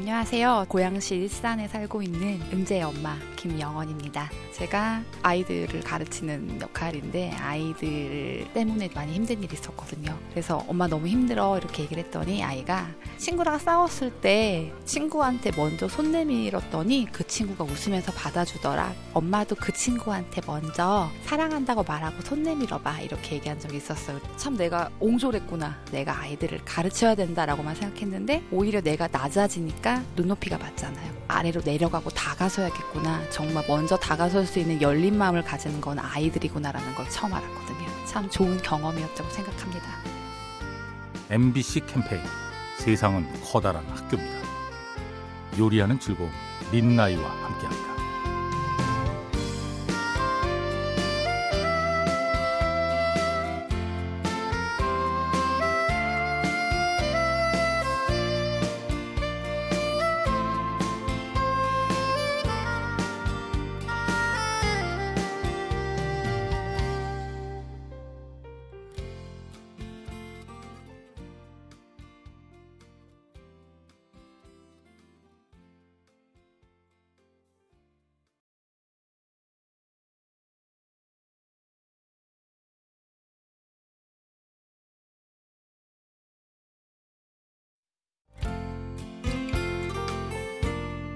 안녕하세요. 고양시 일산에 살고 있는 은재 엄마 김영원입니다. 제가 아이들을 가르치는 역할인데 아이들 때문에 많이 힘든 일이 있었거든요. 그래서 엄마 너무 힘들어 이렇게 얘기를 했더니 아이가 친구랑 싸웠을 때 친구한테 먼저 손 내밀었더니 그 친구가 웃으면서 받아주더라. 엄마도 그 친구한테 먼저 사랑한다고 말하고 손 내밀어봐 이렇게 얘기한 적이 있었어요. 참 내가 옹졸했구나. 내가 아이들을 가르쳐야 된다라고만 생각했는데 오히려 내가 낮아지니까 눈높이가 맞잖아요. 아래로 내려가고 다가서야겠구나. 정말 먼저 다가설 수 있는 열린 마음을 가지는 건 아이들이구나라는 걸 처음 알았거든요. 참 좋은 경험이었다고 생각합니다. MBC 캠페인 세상은 커다란 학교입니다. 요리하는 즐거움 린나이와 함께합니다.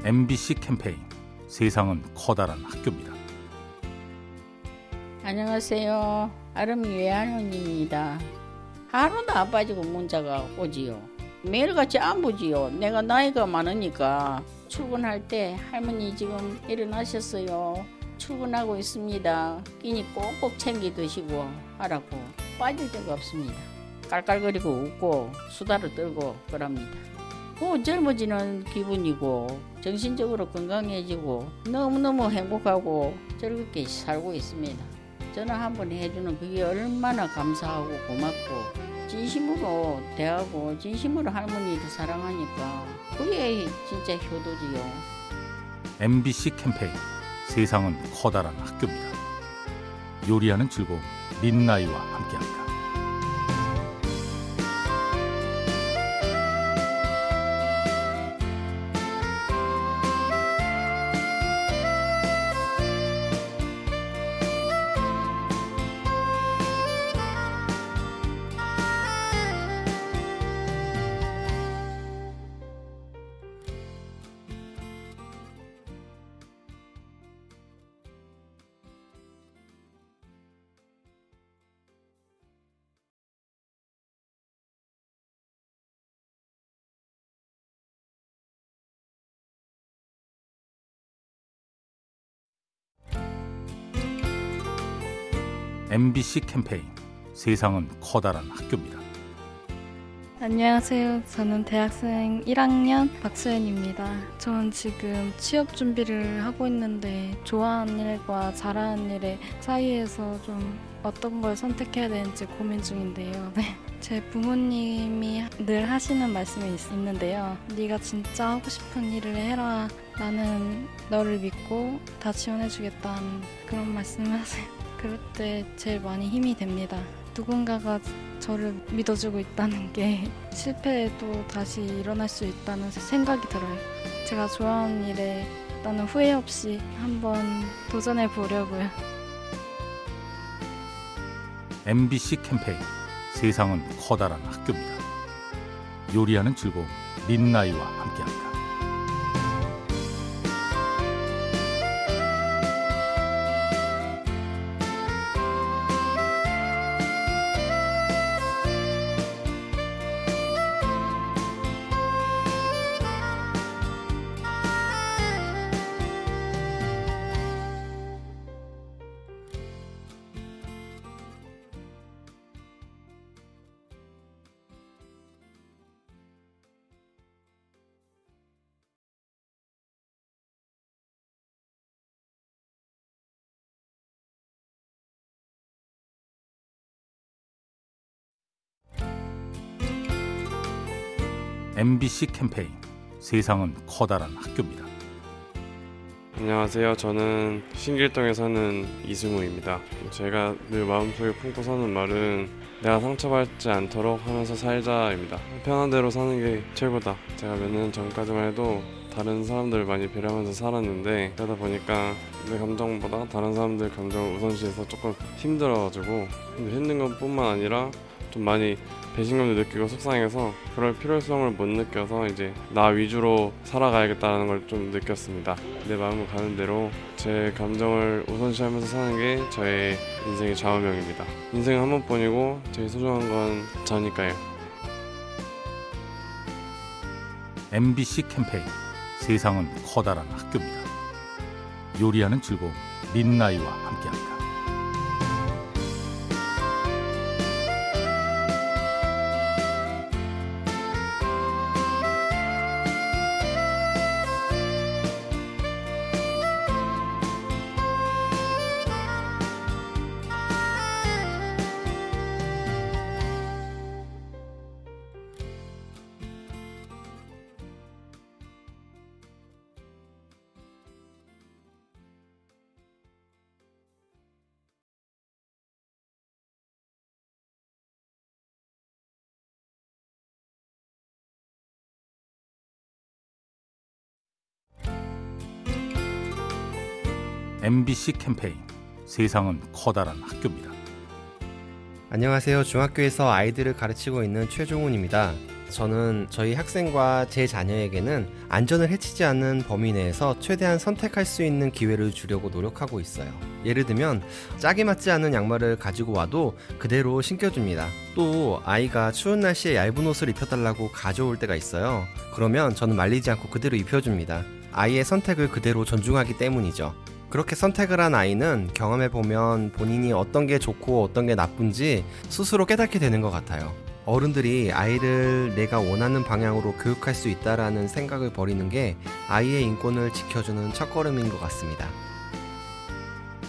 MBC 캠페인 세상은 커다란 학교입니다. 안녕하세요. 아름이 외할머니입니다. 하루도 안 빠지고 문자가 오지요. 매일같이 안 보지요. 내가 나이가 많으니까 출근할 때 할머니 지금 일어나셨어요. 출근하고 있습니다. 끼니 꼭꼭 챙겨 드시고 하라고 빠질 데가 없습니다. 깔깔거리고 웃고 수다를 떨고 그럽니다. 뭐 젊어지는 기분이고 정신적으로 건강해지고 너무너무 행복하고 즐겁게 살고 있습니다. 전화 한 번 해주는 그게 얼마나 감사하고 고맙고 진심으로 대하고 진심으로 할머니를 사랑하니까 그게 진짜 효도지요. MBC 캠페인 세상은 커다란 학교입니다. 요리하는 즐거움 린나이와 함께합니다. MBC 캠페인 세상은 커다란 학교입니다. 안녕하세요. 저는 대학생 1학년 박수연입니다. 저는 지금 취업 준비를 하고 있는데 좋아하는 일과 잘하는 일의 사이에서 좀 어떤 걸 선택해야 되는지 고민 중인데요. 네. 제 부모님이 늘 하시는 말씀이 있, 있는데요. 네가 진짜 하고 싶은 일을 해라. 나는 너를 믿고 다 지원해주겠다는 그런 말씀을 하세요. 그럴 때 제일 많이 힘이 됩니다. 누군가가 저를 믿어주고 있다는 게 실패해도 다시 일어날 수 있다는 생각이 들어요. 제가 좋아하는 일에 나는 후회 없이 한번 도전해 보려고요. MBC 캠페인 세상은 커다란 학교입니다. 요리하는 즐거움 린나이와 함께합니다. MBC 캠페인 세상은 커다란 학교입니다. 안녕하세요. 저는 신길동에 사는 이승우입니다. 제가 늘 마음속에 품고 사는 말은 내가 상처받지 않도록 하면서 살자입니다. 편한 대로 사는 게 최고다. 제가 몇 년 전까지만 해도 다른 사람들을 많이 배려하면서 살았는데 그러다 보니까 내 감정보다 다른 사람들 감정을 우선시해서 조금 힘들어가지고 힘든 것뿐만 아니라 좀 많이 배신감도 느끼고 속상해서 그럴 필요성을 못 느껴서 이제 나 위주로 살아가야겠다는 걸 좀 느꼈습니다. 내 마음을 가는 대로 제 감정을 우선시하면서 사는 게 저의 인생의 좌우명입니다. 인생 한 번뿐이고 제일 소중한 건 저니까요. MBC 캠페인 세상은 커다란 학교입니다. 요리하는 즐거움 민나이와 함께합니다. MBC 캠페인 세상은 커다란 학교입니다. 안녕하세요. 중학교에서 아이들을 가르치고 있는 최종훈입니다. 저는 저희 학생과 제 자녀에게는 안전을 해치지 않는 범위 내에서 최대한 선택할 수 있는 기회를 주려고 노력하고 있어요. 예를 들면 짝이 맞지 않는 양말을 가지고 와도 그대로 신겨줍니다. 또 아이가 추운 날씨에 얇은 옷을 입혀달라고 가져올 때가 있어요. 그러면 저는 말리지 않고 그대로 입혀줍니다. 아이의 선택을 그대로 존중하기 때문이죠. 그렇게 선택을 한 아이는 경험해 보면 본인이 어떤 게 좋고 어떤 게 나쁜지 스스로 깨닫게 되는 것 같아요. 어른들이 아이를 내가 원하는 방향으로 교육할 수 있다라는 생각을 버리는 게 아이의 인권을 지켜주는 첫걸음인 것 같습니다.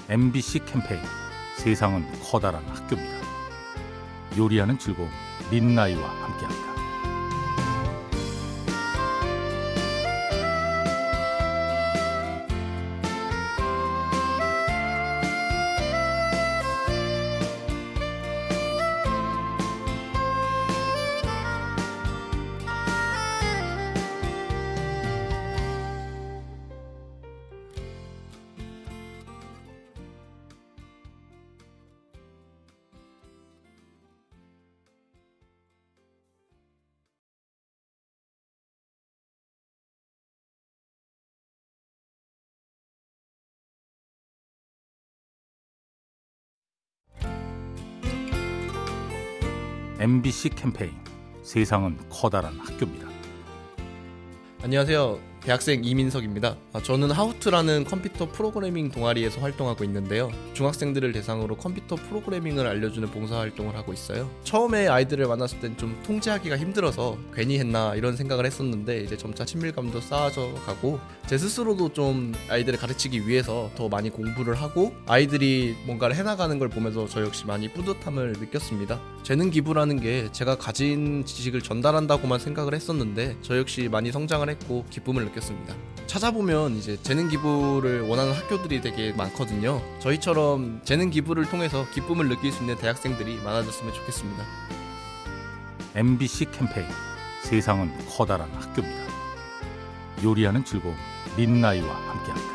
MBC 캠페인 세상은 커다란 학교입니다. 요리하는 즐거움 민나이와 함께합니다. MBC 캠페인 세상은 커다란 학교입니다. 안녕하세요. 대학생 이민석입니다. 아, 저는 하우투라는 컴퓨터 프로그래밍 동아리에서 활동하고 있는데요. 중학생들을 대상으로 컴퓨터 프로그래밍을 알려주는 봉사활동을 하고 있어요. 처음에 아이들을 만났을 땐 좀 통제하기가 힘들어서 괜히 했나 이런 생각을 했었는데 이제 점차 친밀감도 쌓아져 가고 제 스스로도 좀 아이들을 가르치기 위해서 더 많이 공부를 하고 아이들이 뭔가를 해나가는 걸 보면서 저 역시 많이 뿌듯함을 느꼈습니다. 재능 기부라는 게 제가 가진 지식을 전달한다고만 생각을 했었는데 저 역시 많이 성장을 했고 기쁨을 느꼈습니다. 찾아보면 이제 재능 기부를 원하는 학교들이 되게 많거든요. 저희처럼 재능 기부를 통해서 기쁨을 느낄 수 있는 대학생들이 많아졌으면 좋겠습니다. MBC 캠페인 세상은 커다란 학교입니다. 요리하는 즐거움 민나이와 함께합니다.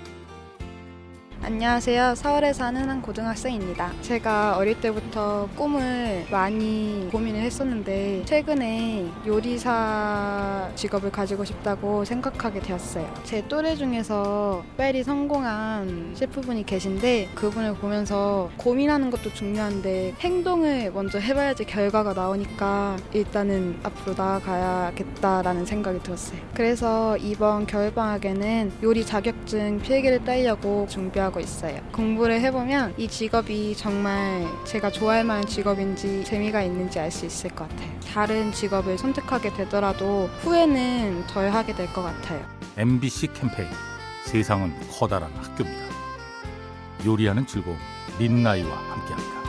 안녕하세요. 서울에 사는 한 고등학생입니다. 제가 어릴 때부터 꿈을 많이 고민을 했었는데 최근에 요리사 직업을 가지고 싶다고 생각하게 되었어요. 제 또래 중에서 빨리 성공한 셰프분이 계신데 그분을 보면서 고민하는 것도 중요한데 행동을 먼저 해봐야지 결과가 나오니까 일단은 앞으로 나아가야겠다라는 생각이 들었어요. 그래서 이번 겨울방학에는 요리 자격증 필기를 따려고 준비 하고 있어요. 공부를 해보면 이 직업이 정말 제가 좋아할 만한 직업인지 재미가 있는지 알 수 있을 것 같아요. 다른 직업을 선택하게 되더라도 후회는 덜 하게 될 것 같아요. MBC 캠페인 세상은 커다란 학교입니다. 요리하는 즐거움 민나이와 함께합니다.